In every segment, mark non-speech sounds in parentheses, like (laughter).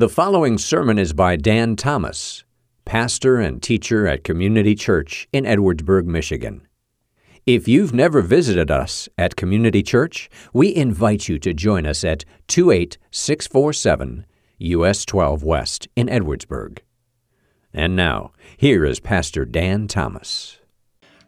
The following sermon is by Dan Thomas, pastor and teacher at Community Church in Edwardsburg, Michigan. If you've never visited us at Community Church, we invite you to join us at 28647 US 12 West in Edwardsburg. And now, here is Pastor Dan Thomas.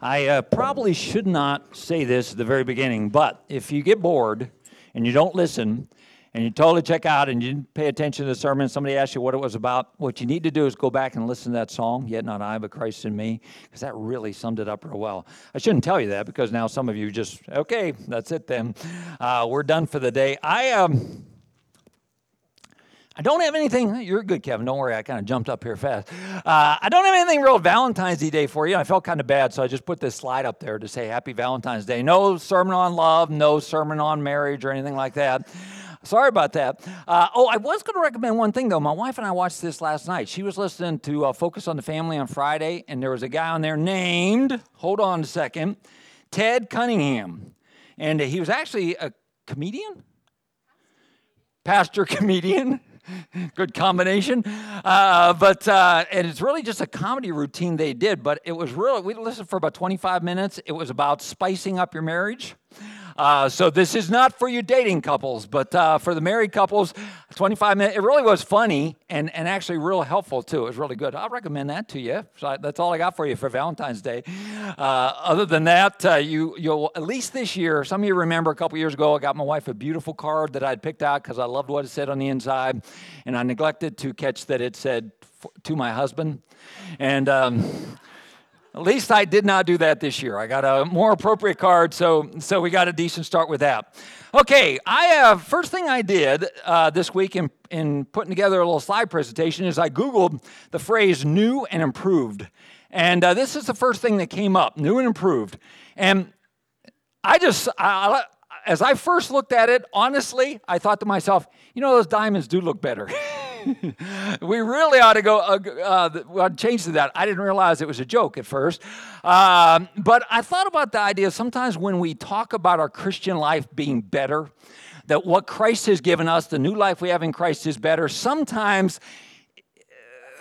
I uh, probably should not say this at the very beginning, but if you get bored and you don't listen and you totally check out and you didn't pay attention to the sermon, somebody asked you what it was about, what you need to do is go back and listen to that song, Yet Not I, but Christ in Me, because that really summed it up real well. I shouldn't tell you that because now some of you just, okay, that's it then. Uh, we're done for the day. I, um, I don't have anything. You're good, Kevin. Don't worry. I kind of jumped up here fast. Uh, I don't have anything real Valentine's Day for you. I felt kind of bad, so I just put this slide up there to say Happy Valentine's Day. No sermon on love, no sermon on marriage or anything like that. Sorry about that. Uh, oh, I was going to recommend one thing, though. My wife and I watched this last night. She was listening to uh, Focus on the Family on Friday, and there was a guy on there named, hold on a second, Ted Cunningham. And he was actually a comedian, pastor comedian. (laughs) good combination. Uh, but uh, and it's really just a comedy routine they did. But it was really we listened for about 25 minutes. It was about spicing up your marriage. Uh, so this is not for you dating couples, but uh, for the married couples, 25 minutes. It really was funny and, and actually real helpful too. It was really good. I'll recommend that to you. So that's all I got for you for Valentine's Day. Uh, other than that, uh, you you'll at least this year. Some of you remember a couple years ago, I got my wife a beautiful card that I'd picked out because I loved what it said on the inside, and I neglected to catch that it said to my husband, and. Um, at least I did not do that this year. I got a more appropriate card, so so we got a decent start with that. Okay, I have first thing I did uh, this week in in putting together a little slide presentation is I googled the phrase "new and improved," and uh, this is the first thing that came up: new and improved. And I just I, as I first looked at it, honestly, I thought to myself, you know, those diamonds do look better. (laughs) (laughs) we really ought to go uh, uh, change to that. I didn't realize it was a joke at first. Um, but I thought about the idea sometimes when we talk about our Christian life being better, that what Christ has given us, the new life we have in Christ is better, sometimes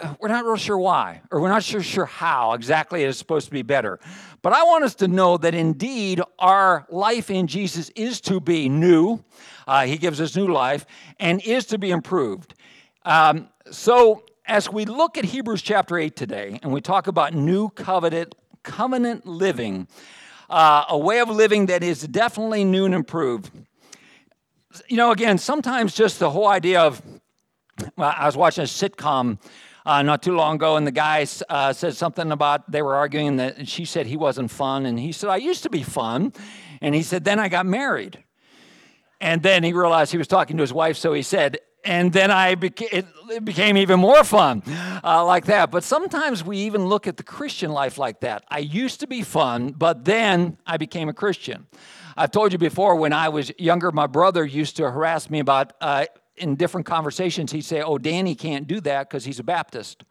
uh, we're not real sure why, or we're not sure, sure how exactly it is supposed to be better. But I want us to know that indeed our life in Jesus is to be new. Uh, he gives us new life and is to be improved. Um, so, as we look at Hebrews chapter 8 today, and we talk about new covenant, covenant living, uh, a way of living that is definitely new and improved. You know, again, sometimes just the whole idea of, well, I was watching a sitcom uh, not too long ago, and the guy uh, said something about they were arguing that she said he wasn't fun, and he said, I used to be fun. And he said, then I got married. And then he realized he was talking to his wife, so he said, and then I beca- it, it became even more fun uh, like that. But sometimes we even look at the Christian life like that. I used to be fun, but then I became a Christian. I've told you before when I was younger, my brother used to harass me about, uh, in different conversations, he'd say, Oh, Danny can't do that because he's a Baptist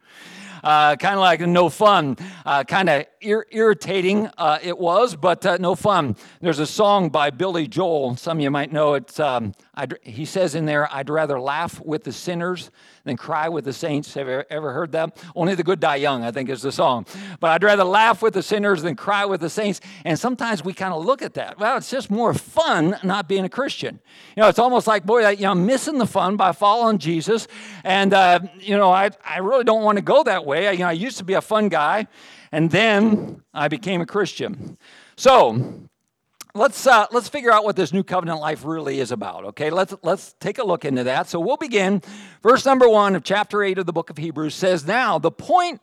uh, kind of like no fun, uh, kind of ir- irritating uh, it was, but uh, no fun. There's a song by Billy Joel. Some of you might know it. Um, he says in there, I'd rather laugh with the sinners than cry with the saints. Have you ever heard that? Only the good die young, I think is the song. But I'd rather laugh with the sinners than cry with the saints. And sometimes we kind of look at that. Well, it's just more fun not being a Christian. You know, it's almost like, boy, you know, I'm missing the fun by following Jesus. And, uh, you know, I, I really don't want to go that way. I, you know, I used to be a fun guy, and then I became a Christian. So, let's uh, let's figure out what this new covenant life really is about okay? Let's let's take a look into that. So we'll begin. Verse number one of chapter 8 of the book of hebrews says now the point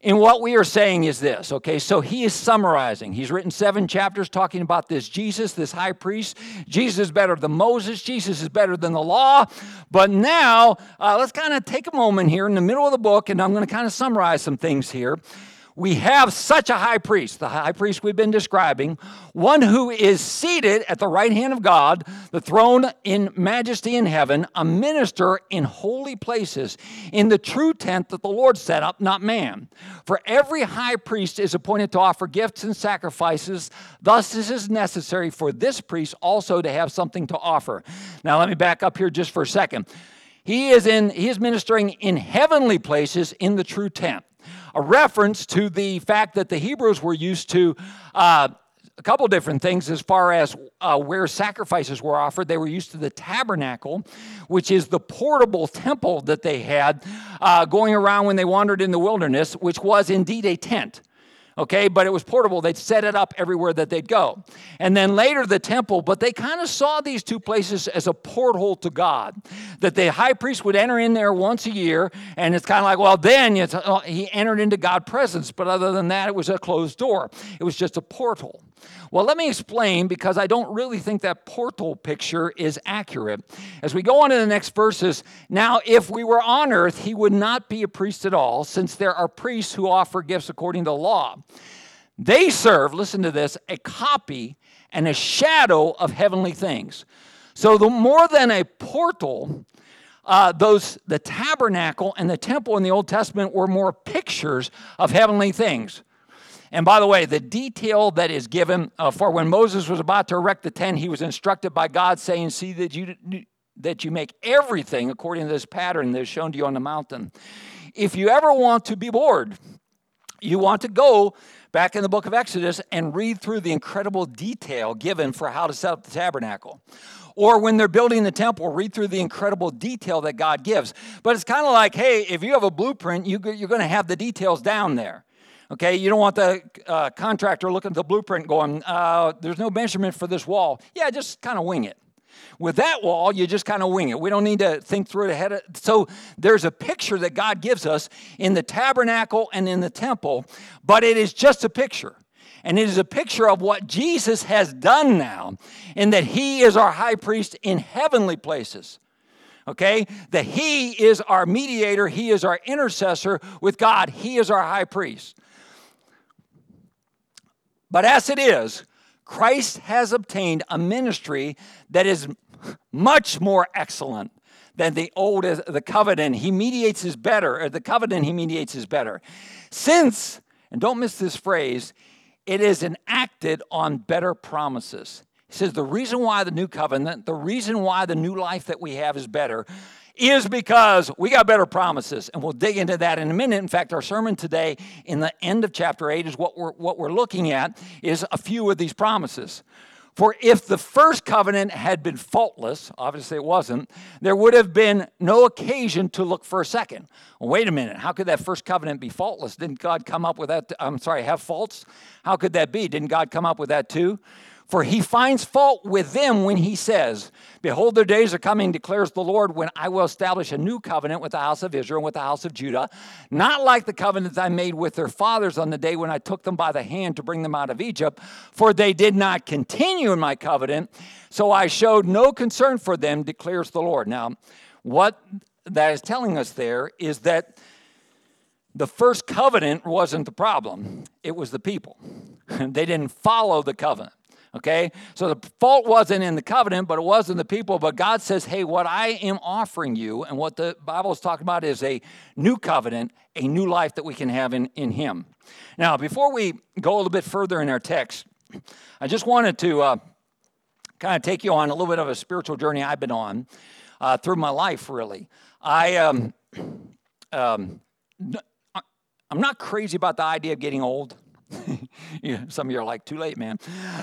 in what we are saying is this okay? So he is summarizing. He's written seven chapters talking about this jesus this high priest. Jesus is better than moses. Jesus is better than the law. But now uh, let's kind of take a moment here in the middle of the book and i'm going to kind of summarize some things here we have such a high priest, the high priest we've been describing, one who is seated at the right hand of God, the throne in majesty in heaven, a minister in holy places, in the true tent that the Lord set up, not man. For every high priest is appointed to offer gifts and sacrifices. Thus, it is necessary for this priest also to have something to offer. Now, let me back up here just for a second. He is in he is ministering in heavenly places in the true tent. A reference to the fact that the Hebrews were used to uh, a couple different things as far as uh, where sacrifices were offered. They were used to the tabernacle, which is the portable temple that they had uh, going around when they wandered in the wilderness, which was indeed a tent okay, but it was portable. They'd set it up everywhere that they'd go. And then later the temple, but they kind of saw these two places as a porthole to God, that the high priest would enter in there once a year, and it's kind of like, well, then uh, he entered into God's presence, but other than that, it was a closed door. It was just a portal. Well, let me explain because I don't really think that portal picture is accurate. As we go on to the next verses, now, if we were on earth, he would not be a priest at all, since there are priests who offer gifts according to the law. They serve, listen to this, a copy and a shadow of heavenly things. So, the more than a portal, uh, those the tabernacle and the temple in the Old Testament were more pictures of heavenly things. And by the way, the detail that is given uh, for when Moses was about to erect the tent, he was instructed by God, saying, See that you, that you make everything according to this pattern that is shown to you on the mountain. If you ever want to be bored, you want to go back in the book of Exodus and read through the incredible detail given for how to set up the tabernacle. Or when they're building the temple, read through the incredible detail that God gives. But it's kind of like, hey, if you have a blueprint, you, you're going to have the details down there. Okay, you don't want the uh, contractor looking at the blueprint going, uh, there's no measurement for this wall. Yeah, just kind of wing it. With that wall, you just kind of wing it. We don't need to think through it ahead of so there's a picture that God gives us in the tabernacle and in the temple, but it is just a picture. And it is a picture of what Jesus has done now, in that he is our high priest in heavenly places okay? That He is our mediator, He is our intercessor with God, He is our high priest. But as it is, Christ has obtained a ministry that is much more excellent than the old the covenant. He mediates is better or the covenant he mediates is better. Since and don't miss this phrase it is enacted on better promises. He says the reason why the new covenant the reason why the new life that we have is better is because we got better promises. And we'll dig into that in a minute. In fact, our sermon today in the end of chapter 8 is what we're, what we're looking at is a few of these promises. For if the first covenant had been faultless, obviously it wasn't, there would have been no occasion to look for a second. Well, wait a minute, how could that first covenant be faultless? Didn't God come up with that? I'm sorry, have faults? How could that be? Didn't God come up with that too? For he finds fault with them when he says, Behold, their days are coming, declares the Lord, when I will establish a new covenant with the house of Israel and with the house of Judah, not like the covenant I made with their fathers on the day when I took them by the hand to bring them out of Egypt, for they did not continue in my covenant, so I showed no concern for them, declares the Lord. Now, what that is telling us there is that the first covenant wasn't the problem, it was the people. (laughs) they didn't follow the covenant. Okay? So the fault wasn't in the covenant, but it was in the people. But God says, hey, what I am offering you, and what the Bible is talking about is a new covenant, a new life that we can have in, in Him. Now, before we go a little bit further in our text, I just wanted to uh, kind of take you on a little bit of a spiritual journey I've been on uh, through my life, really. I, um, (clears throat) um, I'm not crazy about the idea of getting old. (laughs) some of you are like, too late, man.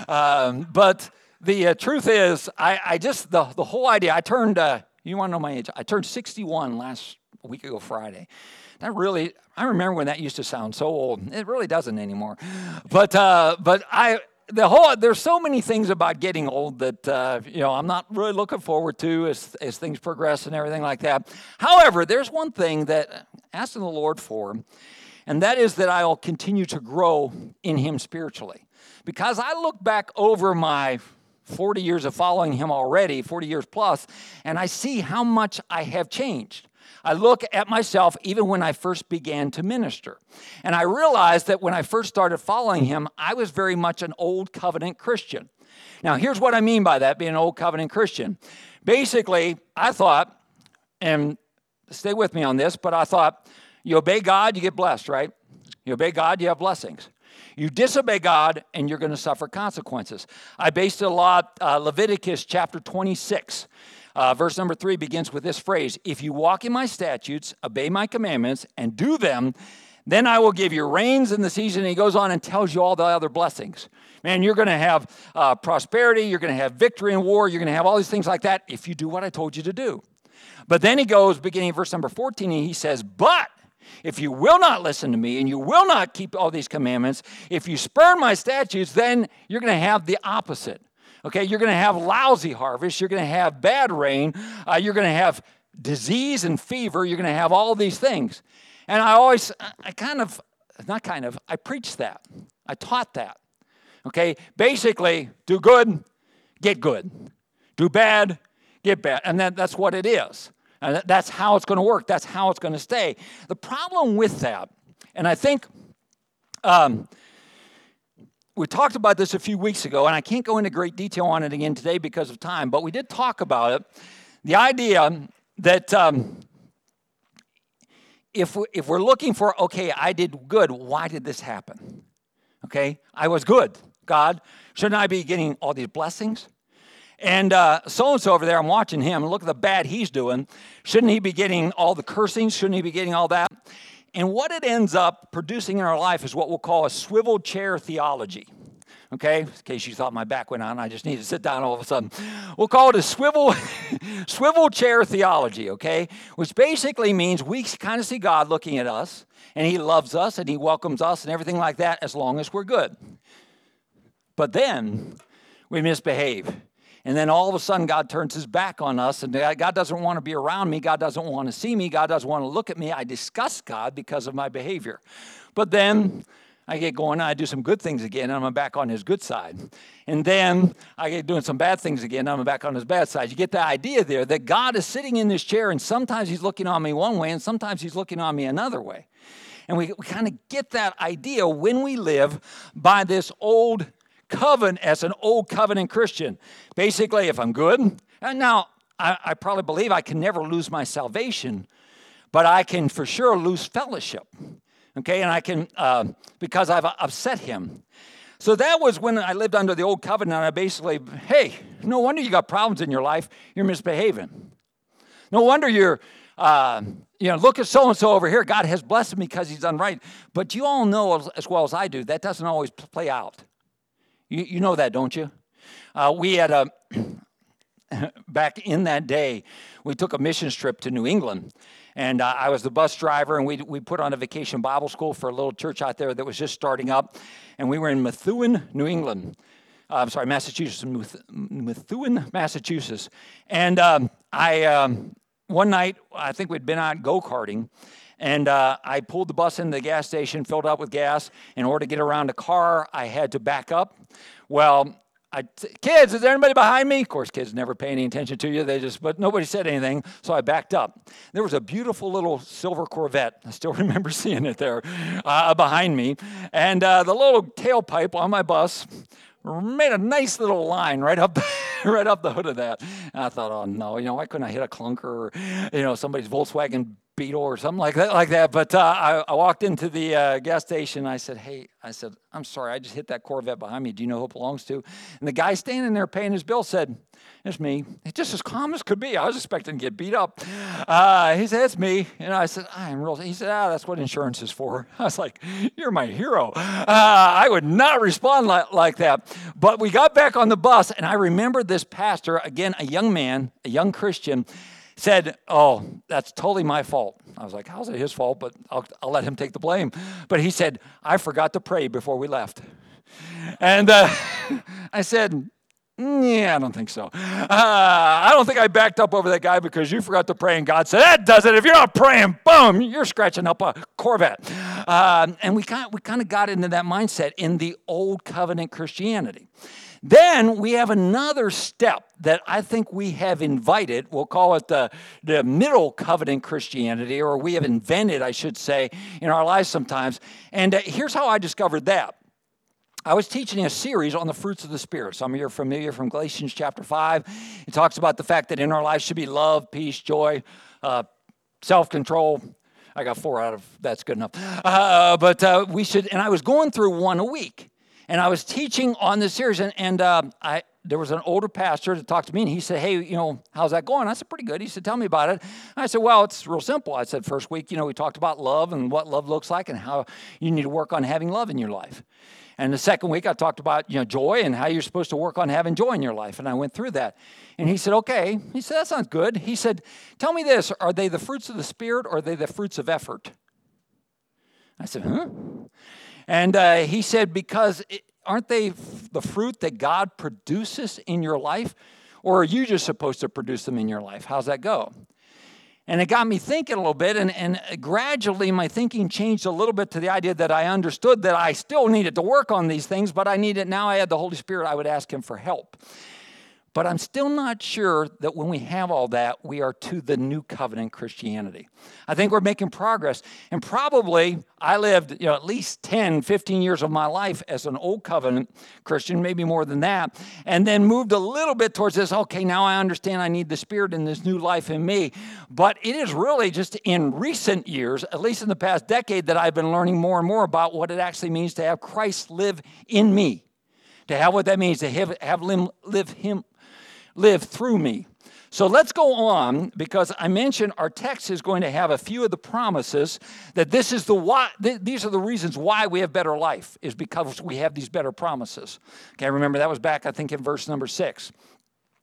Um, but the uh, truth is, I, I, just, the, the whole idea, I turned, uh, you want to know my age? I turned 61 last week ago Friday. That really, I remember when that used to sound so old. It really doesn't anymore. But, uh, but I, the whole there's so many things about getting old that uh, you know I'm not really looking forward to as as things progress and everything like that. However, there's one thing that asking the Lord for and that is that I'll continue to grow in Him spiritually. Because I look back over my 40 years of following Him already, 40 years plus, and I see how much I have changed. I look at myself even when I first began to minister. And I realized that when I first started following him, I was very much an old covenant Christian. Now, here's what I mean by that being an old covenant Christian. Basically, I thought, and stay with me on this, but I thought you obey God, you get blessed, right? You obey God, you have blessings. You disobey God, and you're going to suffer consequences. I based it a lot, uh, Leviticus chapter 26. Uh, verse number three begins with this phrase If you walk in my statutes, obey my commandments, and do them, then I will give you rains in the season. And he goes on and tells you all the other blessings. Man, you're going to have uh, prosperity, you're going to have victory in war, you're going to have all these things like that if you do what I told you to do. But then he goes, beginning verse number 14, and he says, But if you will not listen to me and you will not keep all these commandments, if you spurn my statutes, then you're going to have the opposite. Okay, you're going to have lousy harvest, you're going to have bad rain, uh, you're going to have disease and fever, you're going to have all these things. And I always, I kind of, not kind of, I preached that. I taught that. Okay, basically, do good, get good. Do bad, get bad. And that, that's what it is. And that's how it's going to work. That's how it's going to stay. The problem with that, and I think um, we talked about this a few weeks ago, and I can't go into great detail on it again today because of time, but we did talk about it. The idea that um, if, if we're looking for, okay, I did good, why did this happen? Okay, I was good. God, shouldn't I be getting all these blessings? And so and so over there, I'm watching him. Look at the bad he's doing. Shouldn't he be getting all the cursing? Shouldn't he be getting all that? And what it ends up producing in our life is what we'll call a swivel chair theology. Okay, in case you thought my back went on, I just need to sit down all of a sudden. We'll call it a swivel, (laughs) swivel chair theology, okay? Which basically means we kind of see God looking at us, and He loves us, and He welcomes us, and everything like that, as long as we're good. But then we misbehave. And then all of a sudden, God turns his back on us, and God doesn't want to be around me. God doesn't want to see me. God doesn't want to look at me. I disgust God because of my behavior. But then I get going, I do some good things again, and I'm back on his good side. And then I get doing some bad things again, and I'm back on his bad side. You get the idea there that God is sitting in this chair, and sometimes he's looking on me one way, and sometimes he's looking on me another way. And we, we kind of get that idea when we live by this old covenant as an old covenant Christian. Basically, if I'm good, and now I, I probably believe I can never lose my salvation, but I can for sure lose fellowship. Okay, and I can, uh, because I've upset him. So that was when I lived under the old covenant. And I basically, hey, no wonder you got problems in your life. You're misbehaving. No wonder you're, uh, you know, look at so and so over here. God has blessed me because he's done right. But you all know as well as I do that doesn't always play out. You, you know that, don't you? Uh, we had a, (clears throat) back in that day, we took a missions trip to New England. And uh, I was the bus driver, and we, we put on a vacation Bible school for a little church out there that was just starting up. And we were in Methuen, New England. Uh, I'm sorry, Massachusetts, Methuen, Massachusetts. And um, I, um, one night, I think we'd been out go karting, and uh, I pulled the bus into the gas station, filled up with gas. In order to get around a car, I had to back up. Well, I t- kids, is there anybody behind me? Of course, kids never pay any attention to you. They just, but nobody said anything, so I backed up. There was a beautiful little silver Corvette. I still (laughs) remember seeing it there uh, behind me, and uh, the little tailpipe on my bus made a nice little line right up, (laughs) right up the hood of that. And I thought, oh no, you know, why couldn't I hit a clunker or, you know, somebody's Volkswagen Beetle or something like that, like that. But uh, I, I, walked into the uh, gas station. I said, "Hey," I said, "I'm sorry, I just hit that Corvette behind me. Do you know who it belongs to?" And the guy standing there paying his bill said, "It's me." It's just as calm as could be. I was expecting to get beat up. Uh, he said, "It's me," and I said, "I'm real." He said, "Ah, that's what insurance is for." (laughs) I was like, "You're my hero." Uh, I would not respond like, like that. But we got back on the bus, and I remembered this pastor again, a young man, a young Christian said, Oh, that's totally my fault. I was like, How's it his fault? But I'll, I'll let him take the blame. But he said, I forgot to pray before we left. And uh, (laughs) I said, yeah, I don't think so. Uh, I don't think I backed up over that guy because you forgot to pray, and God said, That does it. If you're not praying, boom, you're scratching up a Corvette. Uh, and we kind, we kind of got into that mindset in the old covenant Christianity. Then we have another step that I think we have invited. We'll call it the, the middle covenant Christianity, or we have invented, I should say, in our lives sometimes. And uh, here's how I discovered that. I was teaching a series on the fruits of the Spirit. Some of you are familiar from Galatians chapter 5. It talks about the fact that in our lives should be love, peace, joy, uh, self control. I got four out of that's good enough. Uh, but uh, we should, and I was going through one a week and I was teaching on this series, and, and uh, I, there was an older pastor that talked to me and he said, Hey, you know, how's that going? I said, Pretty good. He said, Tell me about it. I said, Well, it's real simple. I said, First week, you know, we talked about love and what love looks like and how you need to work on having love in your life. And the second week, I talked about you know joy and how you're supposed to work on having joy in your life. And I went through that. And he said, "Okay." He said, "That sounds good." He said, "Tell me this: Are they the fruits of the spirit, or are they the fruits of effort?" I said, "Huh?" And uh, he said, "Because it, aren't they the fruit that God produces in your life, or are you just supposed to produce them in your life? How's that go?" And it got me thinking a little bit, and, and gradually my thinking changed a little bit to the idea that I understood that I still needed to work on these things, but I needed, now I had the Holy Spirit, I would ask Him for help. But I'm still not sure that when we have all that, we are to the new covenant Christianity. I think we're making progress. And probably I lived, you know, at least 10, 15 years of my life as an old covenant Christian, maybe more than that, and then moved a little bit towards this, okay, now I understand I need the Spirit in this new life in me. But it is really just in recent years, at least in the past decade, that I've been learning more and more about what it actually means to have Christ live in me to have what that means to have, have live him live through me. So let's go on because I mentioned our text is going to have a few of the promises that this is the why th- these are the reasons why we have better life is because we have these better promises. Okay, remember that was back I think in verse number 6.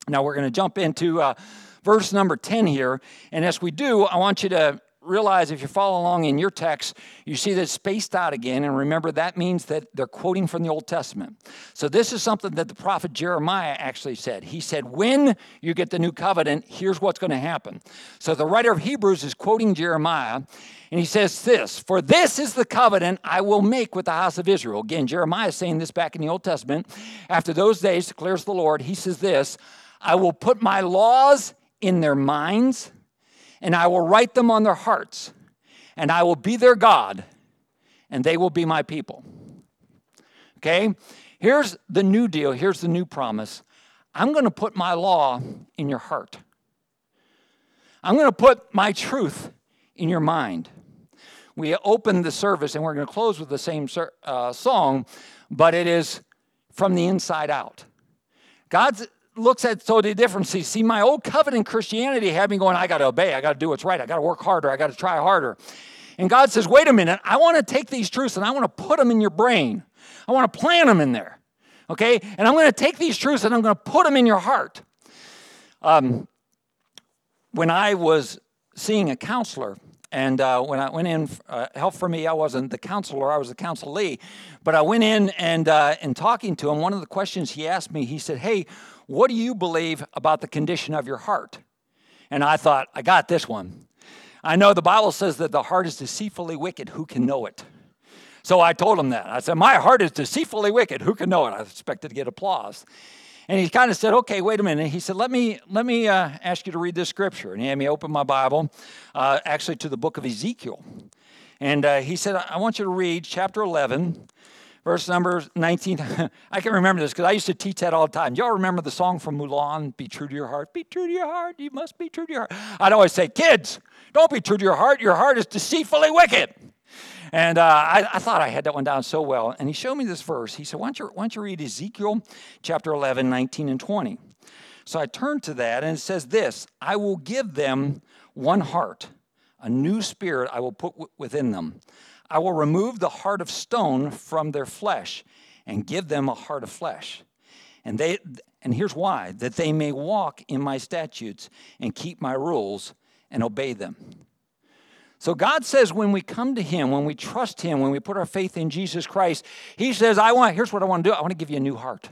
Now we're going to jump into uh, verse number 10 here and as we do I want you to realize if you follow along in your text, you see that it's spaced out again. And remember, that means that they're quoting from the Old Testament. So this is something that the prophet Jeremiah actually said. He said, When you get the new covenant, here's what's going to happen. So the writer of Hebrews is quoting Jeremiah. And he says this For this is the covenant I will make with the house of Israel. Again, Jeremiah is saying this back in the Old Testament. After those days, declares the Lord, he says this I will put my laws in their minds and I will write them on their hearts, and I will be their God, and they will be my people. Okay? Here's the new deal. Here's the new promise. I'm going to put my law in your heart. I'm going to put my truth in your mind. We open the service and we're going to close with the same uh, song, but it is from the inside out. God's looks at totally different. See, see, my old covenant Christianity had me going, I got to obey, I got to do what's right, I got to work harder, I got to try harder. And God says, wait a minute, I want to take these truths and I want to put them in your brain. I want to plant them in there. Okay? And I'm going to take these truths and I'm going to put them in your heart. Um, when I was seeing a counselor, and uh, when I went in, uh, help for me, I wasn't the counselor, I was the counselee. But I went in and, uh, and talking to him, one of the questions he asked me, he said, Hey, what do you believe about the condition of your heart? And I thought, I got this one. I know the Bible says that the heart is deceitfully wicked. Who can know it? So I told him that. I said, My heart is deceitfully wicked. Who can know it? I expected to get applause. And he kind of said, "Okay, wait a minute." He said, "Let me let me uh, ask you to read this scripture." And he had me open my Bible, uh, actually to the book of Ezekiel. And uh, he said, "I want you to read chapter 11, verse number 19. (laughs) I can remember this because I used to teach that all the time. Y'all remember the song from Mulan, Be True to Your Heart? Be true to your heart. You must be true to your heart. I'd always say, Kids, don't be true to your heart. Your heart is deceitfully wicked. And uh, I, I, thought I had that one down so well. And he showed me this verse. He said, why don't, you, why don't you read Ezekiel chapter 11, 19, and 20? So I turned to that, and it says this I will give them one heart, a new spirit I will put w- within them. I will remove the heart of stone from their flesh and give them a heart of flesh. And they and here's why that they may walk in my statutes and keep my rules and obey them. So God says when we come to him, when we trust him, when we put our faith in Jesus Christ, he says, I want here's what I want to do. I want to give you a new heart.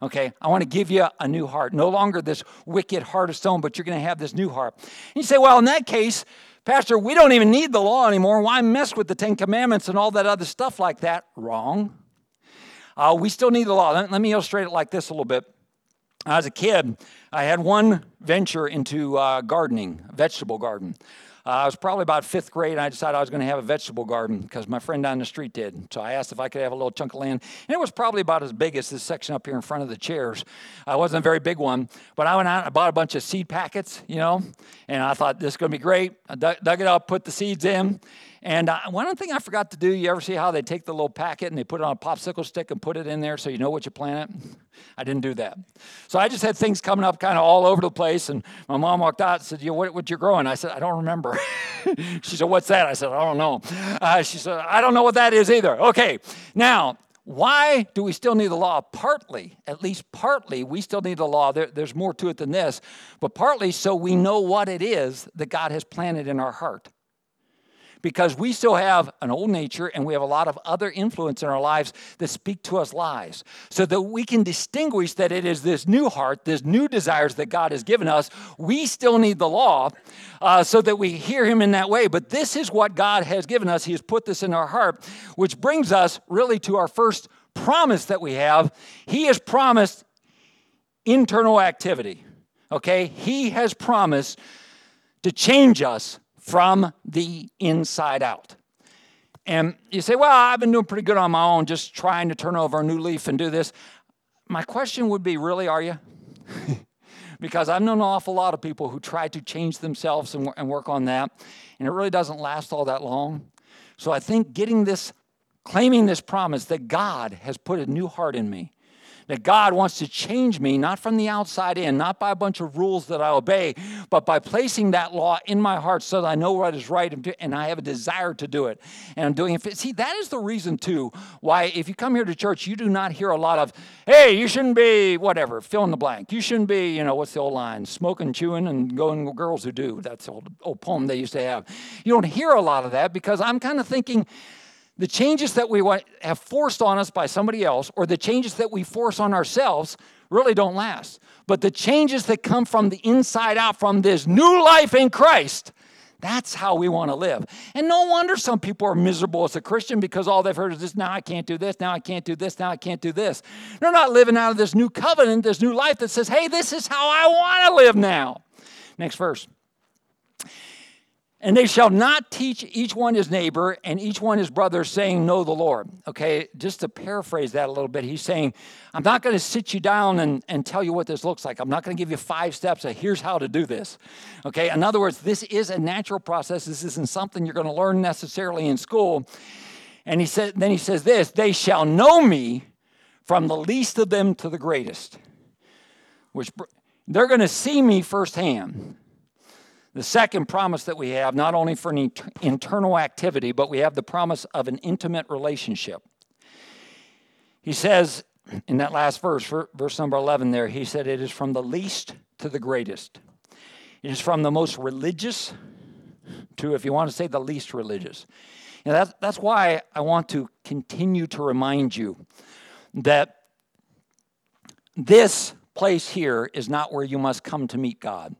Okay, I want to give you a new heart. No longer this wicked heart of stone, but you're going to have this new heart. And you say, well, in that case, Pastor, we don't even need the law anymore. Why mess with the Ten Commandments and all that other stuff like that? Wrong. Uh, we still need the law. Let, let, me illustrate it like this a little bit. As a kid, I had one venture into uh, gardening, vegetable garden. Uh, I was probably about fifth grade, and I decided I was going to have a vegetable garden because my friend down the street did. So I asked if I could have a little chunk of land, and it was probably about as big as this section up here in front of the chairs. Uh, it wasn't a very big one, but I went out and I bought a bunch of seed packets, you know, and I thought this is going to be great. I dug, dug it up, put the seeds in, And uh, one thing I forgot to do, you ever see how they take the little packet and they put it on a popsicle stick and put it in there so you know what you planted? (laughs) I didn't do that. So I just had things coming up kind of all over the place. And my mom walked out and said, you what, what you growing? I said, I don't remember. (laughs) she said, what's that? I said, I don't know. Uh, she said, I don't know what that is either. Okay, now, why do we still need the law? Partly, at least partly, we still need the law. There, there's more to it than this, but partly so we know what it is that God has planted in our heart because we still have an old nature and we have a lot of other influence in our lives that speak to us lies. So that we can distinguish that it is this new heart, this new desires that God has given us. We still need the law uh, so that we hear Him in that way. But this is what God has given us. He has put this in our heart, which brings us really to our first promise that we have. He has promised internal activity. Okay? He has promised to change us from the inside out. And you say, well, I've been doing pretty good on my own, just trying to turn over a new leaf and do this. My question would be, really, are you? (laughs) because I've known an awful lot of people who try to change themselves and, and work on that, and it really doesn't last all that long. So I think getting this, claiming this promise that God has put a new heart in me, that God wants to change me, not from the outside in, not by a bunch of rules that I obey, but by placing that law in my heart so that I know what is right and I have a desire to do it. And I'm doing it. See, that is the reason, too, why if you come here to church, you do not hear a lot of, hey, you shouldn't be whatever, fill in the blank. You shouldn't be, you know, what's the old line? Smoking, chewing, and going with girls who do. That's the old, old poem they used to have. You don't hear a lot of that because I'm kind of thinking, the changes that we have forced on us by somebody else or the changes that we force on ourselves really don't last. But the changes that come from the inside out, from this new life in Christ, that's how we want to live. And no wonder some people are miserable as a Christian because all they've heard is this now I can't do this, now I can't do this, now I can't do this. They're not living out of this new covenant, this new life that says, hey, this is how I want to live now. Next verse. And they shall not teach each one his neighbor and each one his brother, saying, Know the Lord. Okay, just to paraphrase that a little bit, he's saying, I'm not going to sit you down and, and tell you what this looks like. I'm not going to give you five steps of here's how to do this. Okay, in other words, this is a natural process. This isn't something you're going to learn necessarily in school. And he said, then he says this, they shall know me from the least of them to the greatest. Which they're going to see me firsthand. The second promise that we have, not only for an internal activity, but we have the promise of an intimate relationship. He says in that last verse, verse number 11 there, he said, It is from the least to the greatest. It is from the most religious to, if you want to say, the least religious. And that's, that's why I want to continue to remind you that this place here is not where you must come to meet God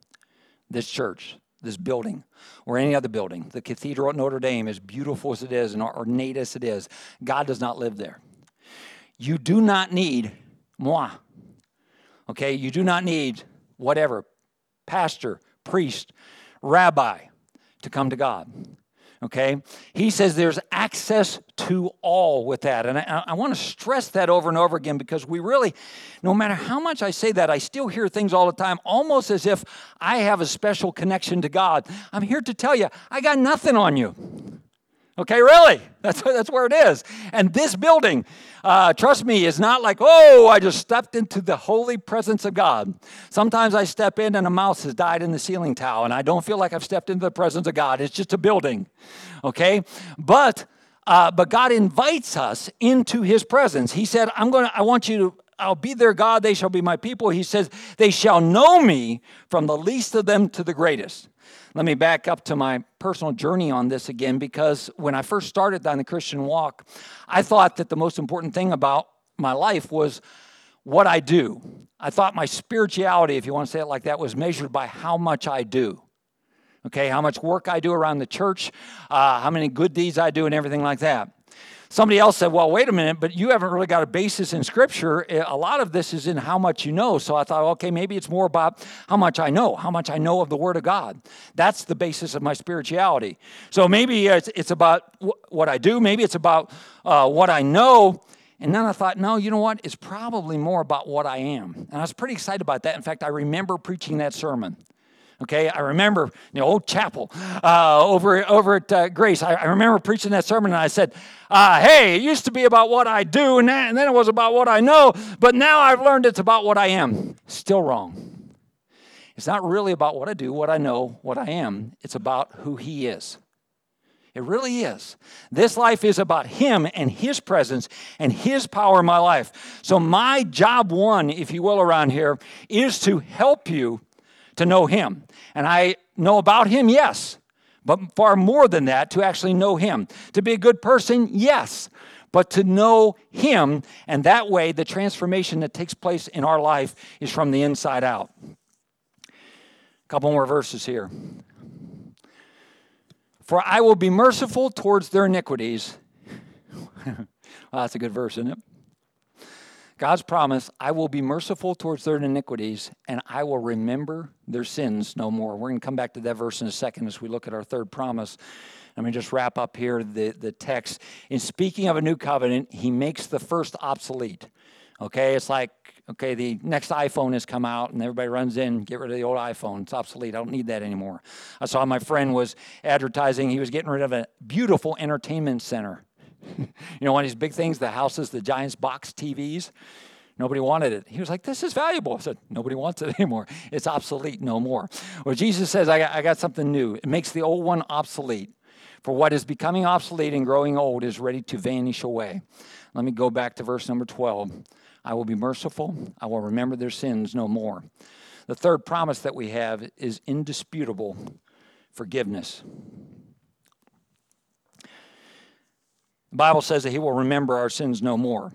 this church, this building, or any other building. The cathedral at Notre Dame, as beautiful as it is and ornate as it is, God does not live there. You do not need moi. Okay, you do not need whatever, pastor, priest, rabbi to come to God. Okay? He says there's access to all with that. And I, I want to stress that over and over again because we really, no matter how much I say that, I still hear things all the time almost as if I have a special connection to God. I'm here to tell you, I got nothing on you. Okay, really? (laughs) That's, that's where it is. And this building, uh, trust me, is not like, oh, I just stepped into the holy presence of God. Sometimes I step in and a mouse has died in the ceiling tile, and I don't feel like I've stepped into the presence of God. It's just a building. Okay? But uh, but God invites us into his presence. He said, I'm gonna, I want you to I'll be their God, they shall be my people. He says, They shall know me from the least of them to the greatest. Let me back up to my personal journey on this again because when I first started on the Christian walk, I thought that the most important thing about my life was what I do. I thought my spirituality, if you want to say it like that, was measured by how much I do. Okay, how much work I do around the church, uh, how many good deeds I do, and everything like that. Somebody else said, Well, wait a minute, but you haven't really got a basis in Scripture. A lot of this is in how much you know. So I thought, okay, maybe it's more about how much I know, how much I know of the Word of God. That's the basis of my spirituality. So maybe it's, it's about what I do, maybe it's about uh, what I know. And then I thought, no, you know what? It's probably more about what I am. And I was pretty excited about that. In fact, I remember preaching that sermon. Okay, I remember the old chapel uh, over, over at uh, Grace. I, I, remember preaching that sermon and I said, uh, Hey, it used to be about what I do, and, that, and then it was about what I know, but now I've learned it's about what I am. Still wrong. It's not really about what I do, what I know, what I am. It's about who He is. It really is. This life is about Him and His presence and His power in my life. So, my job one, if you will, around here is to help you to know Him. And I know about Him, yes, but far more than that, to actually know Him. To be a good person, yes, but to know Him. And that way, the transformation that takes place in our life is from the inside out. A couple more verses here. For I will be merciful towards their iniquities. (laughs) well, that's a good verse, isn't it? God's promise, I will be merciful towards their iniquities, and I will remember their sins no more. We're going to come back to that verse in a second as we look at our third promise. Let me just wrap up here the, the text. In speaking of a new covenant, he makes the first obsolete. Okay, it's like, okay, the next iPhone has come out and everybody runs in, get rid of the old iPhone. It's obsolete. I don't need that anymore. I saw my friend was advertising, he was getting rid of a beautiful entertainment center. (laughs) you know, one of these big things, the houses, the Giants box TVs. Nobody wanted it. He was like, This is valuable. I said, Nobody wants it (laughs) anymore. It's obsolete no more. Well, Jesus says, I got, I got something new. It makes the old one obsolete. For what is becoming obsolete and growing old is ready to vanish away. Let me go back to verse number 12. I will be merciful. I will remember their sins no more. The third promise that we have is indisputable forgiveness. The Bible says that He will remember our sins no more.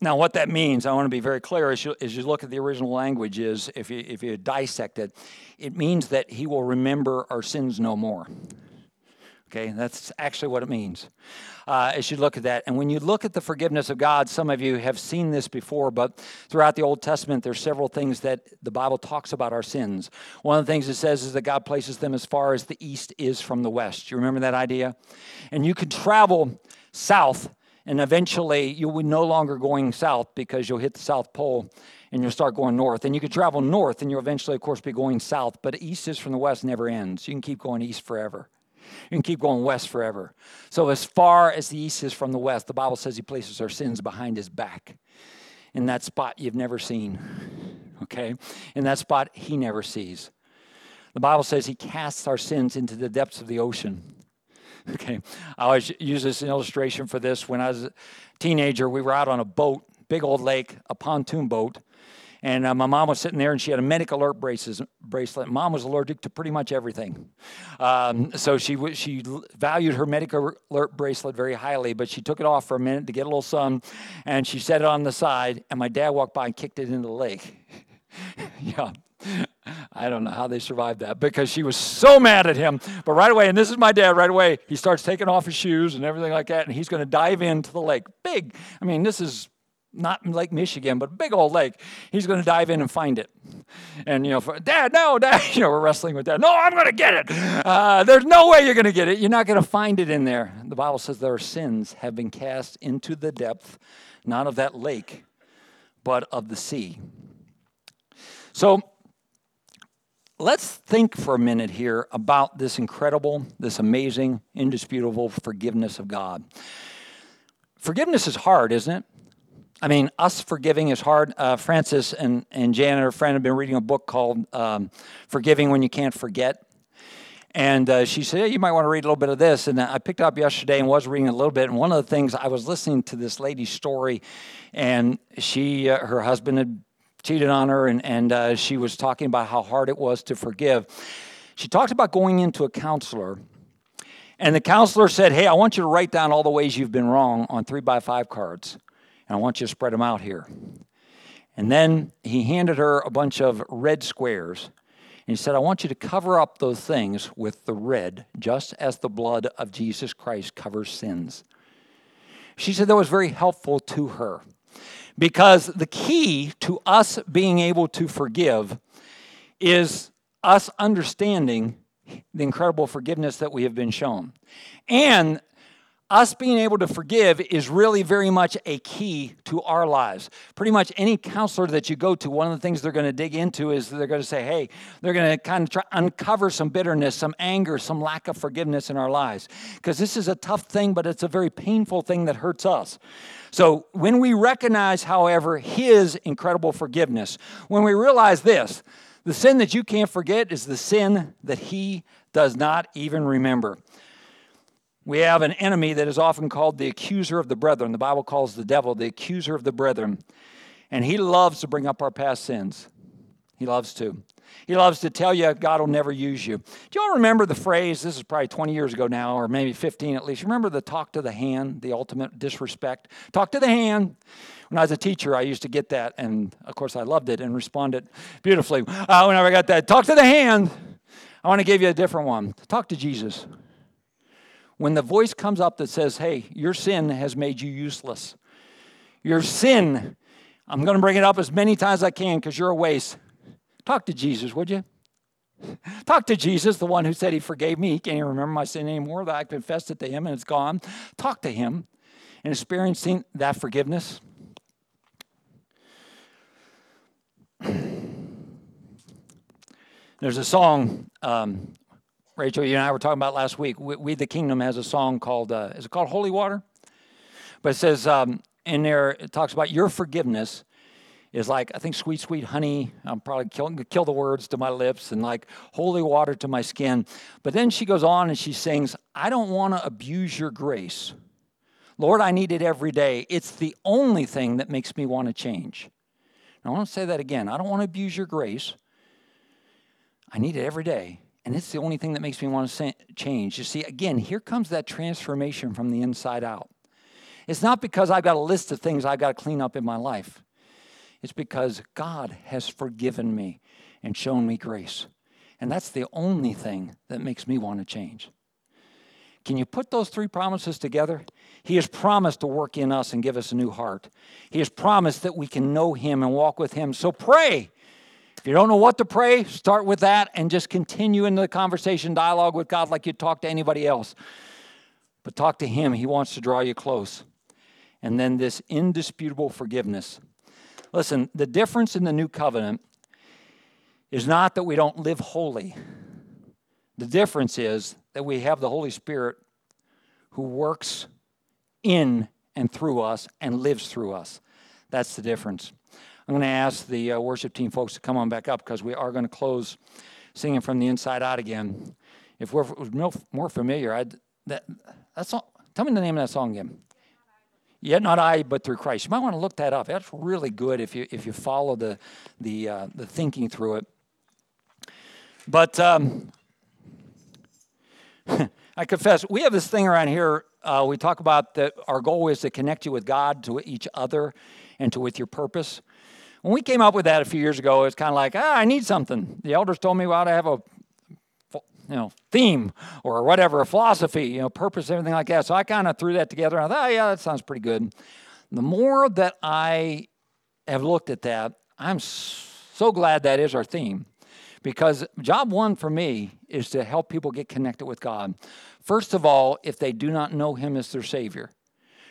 Now, what that means, I want to be very clear as you, as you look at the original language, is if you, if you dissect it, it means that He will remember our sins no more. Okay, that's actually what it means uh, as you look at that. And when you look at the forgiveness of God, some of you have seen this before, but throughout the Old Testament, there's several things that the Bible talks about our sins. One of the things it says is that God places them as far as the east is from the west. You remember that idea? And you can travel south, and eventually you will be no longer going south because you'll hit the South Pole and you'll start going north. And you could travel north, and you'll eventually, of course, be going south. But east is from the west never ends. You can keep going east forever. You can keep going west forever. So, as far as the east is from the west, the Bible says He places our sins behind His back in that spot you've never seen. Okay? In that spot He never sees. The Bible says He casts our sins into the depths of the ocean. (laughs) Okay? I always use this illustration for this. When I was a teenager, we were out on a boat, big old lake, a pontoon boat and uh, my mom was sitting there and she had a medic alert braces, bracelet. Mom was allergic to pretty much everything. Um, so she, she valued her medic alert bracelet very highly, but she took it off for a minute to get a little sun and she set it on the side. And my dad walked by and kicked it into the lake. (laughs) yeah. I don't know how they survived that because she was so mad at him. But right away, and this is my dad right away, he starts taking off his shoes and everything like that, and he's going to dive into the lake. Big. I mean, this is not Lake Michigan, but a big old lake. He's going to dive in and find it. And, you know, for, Dad, no, Dad, (laughs) you know, we're wrestling with Dad. No, I'm going to get it. Uh, there's no way you're going to get it. You're not going to find it in there. The Bible says their sins have been cast into the depth, not of that lake, but of the sea. So, let's think for a minute here about this incredible, this amazing, indisputable forgiveness of God. Forgiveness is hard, isn't it? I mean, us forgiving is hard. Uh, Francis and, and Janet, her friend, have been reading a book called um, Forgiving What You Can't Forget. And uh, she said, You might want to read a little bit of this. And I picked up yesterday and was reading a little bit. And one of the things I was listening to this lady's story, and she, uh, her husband had cheated on her, and, and uh, she was talking about how hard it was to forgive. She talked about going into a counselor. And the counselor said, Hey, I want you to write down all the ways you've been wrong on three by five cards I want you to spread them out here. And then he handed her a bunch of red squares. And he said, I want you to cover up those things with the red, just as the blood of Jesus Christ covers sins. She said that was very helpful to her because the key to us being able to forgive is us understanding the incredible forgiveness that we have been shown. And us being able to forgive is really very much a key to our lives. Pretty much any counselor that you go to, one of the things they're going to dig into is they're going to say, hey, they're going to kind of try, uncover some bitterness, some anger, some lack of forgiveness in our lives. Because this is a tough thing, but it's a very painful thing that hurts us. So when we recognize, however, His incredible forgiveness, when we realize this, the sin that you can't forget is the sin that He does not even remember. We have an enemy that is often called the accuser of the brethren. The Bible calls the devil the accuser of the brethren. And he loves to bring up our past sins. He loves to. He loves to tell you God will never use you. Do y'all remember the phrase? This is probably 20 years ago now, or maybe 15 at least. Remember the talk to the hand, the ultimate disrespect? Talk to the hand. When I was a teacher, I used to get that, and of course, I loved it and responded beautifully. Uh, whenever I got that, talk to the hand. I want to give you a different one. Talk to Jesus. When the voice comes up that says, hey, your sin has made you useless, your sin, I'm going to bring it up as many times as I can because you're a waste. Talk to Jesus, would you? (laughs) Talk to Jesus, the one who said he forgave me. He can't even remember my sin anymore, that I confessed it to him and it's gone. Talk to him and experiencing that forgiveness. (clears throat) There's a song um, Rachel, you and I were talking about last week. We, we the Kingdom has a song called, uh, is it called Holy Water? But it says um, in there, it talks about your forgiveness is like, I think, sweet, sweet honey. I'm probably killing, kill the words to my lips and like holy water to my skin. But then she goes on and she sings, I don't want to abuse your grace. Lord, I need it every day. It's the only thing that makes me want to change. Now, I want to say that again. I don't want to abuse your grace. I need it every day. And it's the only thing that makes me want to change. You see, again, here comes that transformation from the inside out. It's not because I've got a list of things I've got to clean up in my life. It's because God has forgiven me and shown me grace. And that's the only thing that makes me want to change. Can you put those three promises together? He has promised to work in us and give us a new heart. He has promised that we can know Him and walk with Him. So pray if you don't know what to pray, start with that and just continue into the conversation, dialogue with God like you'd talk to anybody else. But talk to Him, He wants to draw you close. And then this indisputable forgiveness. Listen, the difference in the new covenant is not that we don't live holy, the difference is that we have the Holy Spirit who works in and through us and lives through us. That's the difference. I'm going to ask the uh, worship team folks to come on back up because we are going to close singing from the inside out again. If we're more familiar, I'd, that that's tell me the name of that song again. Yet not I, but through Christ. You might want to look that up. That's really good if you if you follow the the uh, the thinking through it. But um, (laughs) I confess, we have this thing around here. Uh, we talk about that our goal is to connect you with God, to each other, and to with your purpose. When we came up with that a few years ago, it's kind of like, ah, I need something. The elders told me, well, to have a you know, theme or whatever, a philosophy, you know, purpose, everything like that. So I kind of threw that together. And I thought, oh, yeah, that sounds pretty good. The more that I have looked at that, I'm so glad that is our theme because job one for me is to help people get connected with God. First of all, if they do not know Him as their Savior,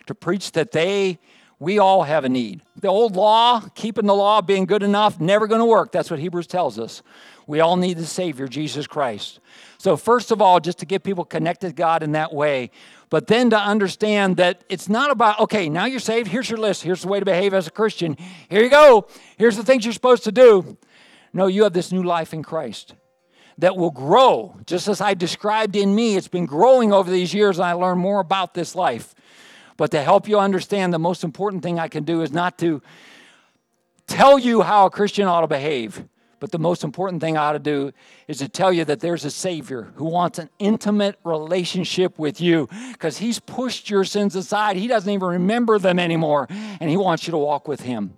to preach that they we all have a need. The old law, keeping the law, being good enough, never going to work. That's what Hebrews tells us. We all need the Savior, Jesus Christ. So, first of all, just to get people connected to God in that way, but then to understand that it's not about, okay, now you're saved, here's your list, here's the way to behave as a Christian, here you go, here's the things you're supposed to do. No, you have this new life in Christ that will grow, just as I described in me. It's been growing over these years, and I learned more about this life. But to help you understand, the most important thing I can do is not to tell you how a Christian ought to behave. But the most important thing I ought to do is to tell you that there's a Savior who wants an intimate relationship with you because He's pushed your sins aside. He doesn't even remember them anymore, and He wants you to walk with Him.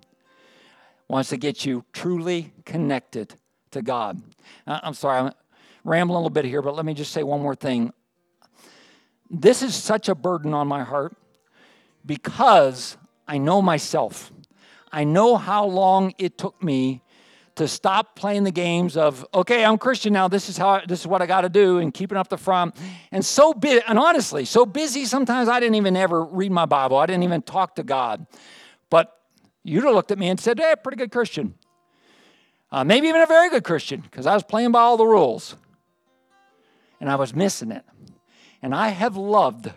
Wants to get you truly connected to God. Uh, I'm sorry, I'm rambling a little bit here, but let me just say one more thing. This is such a burden on my heart because I know myself. I know how long it took me to stop playing the games of okay i'm christian now this is how this is what i got to do and keeping up the front. And so busy and honestly so busy sometimes i didn't even ever read my bible. I didn't even talk to god. But you'd have looked at me and said hey pretty good christian. Uh, maybe even a very good christian because i was playing by all the rules. And i was missing it. And i have loved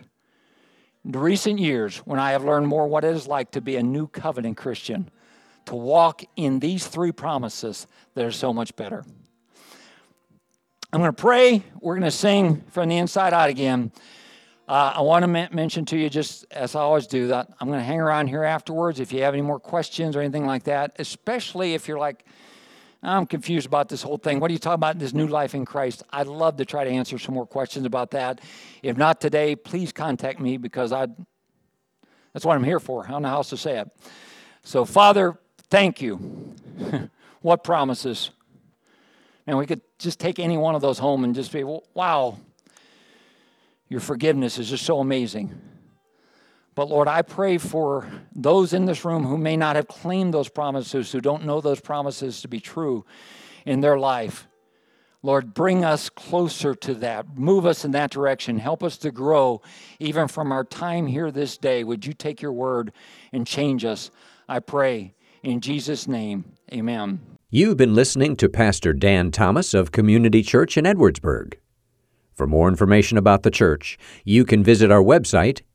the recent years when i have learned more what it is like to be a new covenant christian to walk in these three promises that are so much better. I'm going to pray. We're going to sing from the inside out again. Uh, I want to mention to you, just as I always do, that I'm going to hang around here afterwards if you have any more questions or anything like that, especially if you're like, I'm confused about this whole thing. What are you talking about, this new life in Christ? I'd love to try to answer some more questions about that. If not today, please contact me because I that's what I'm here for. I don't know how else to say it. So, Father, Thank you. (laughs) what promises? And we could just take any one of those home and just be, wow, your forgiveness is just so amazing. But Lord, I pray for those in this room who may not have claimed those promises, who don't know those promises to be true in their life. Lord, bring us closer to that. Move us in that direction. Help us to grow even from our time here this day. Would you take your word and change us? I pray in Jesus' name, amen. You've been listening to Pastor Dan Thomas of Community Church in Edwardsburg. For more information about the church, you can visit our website,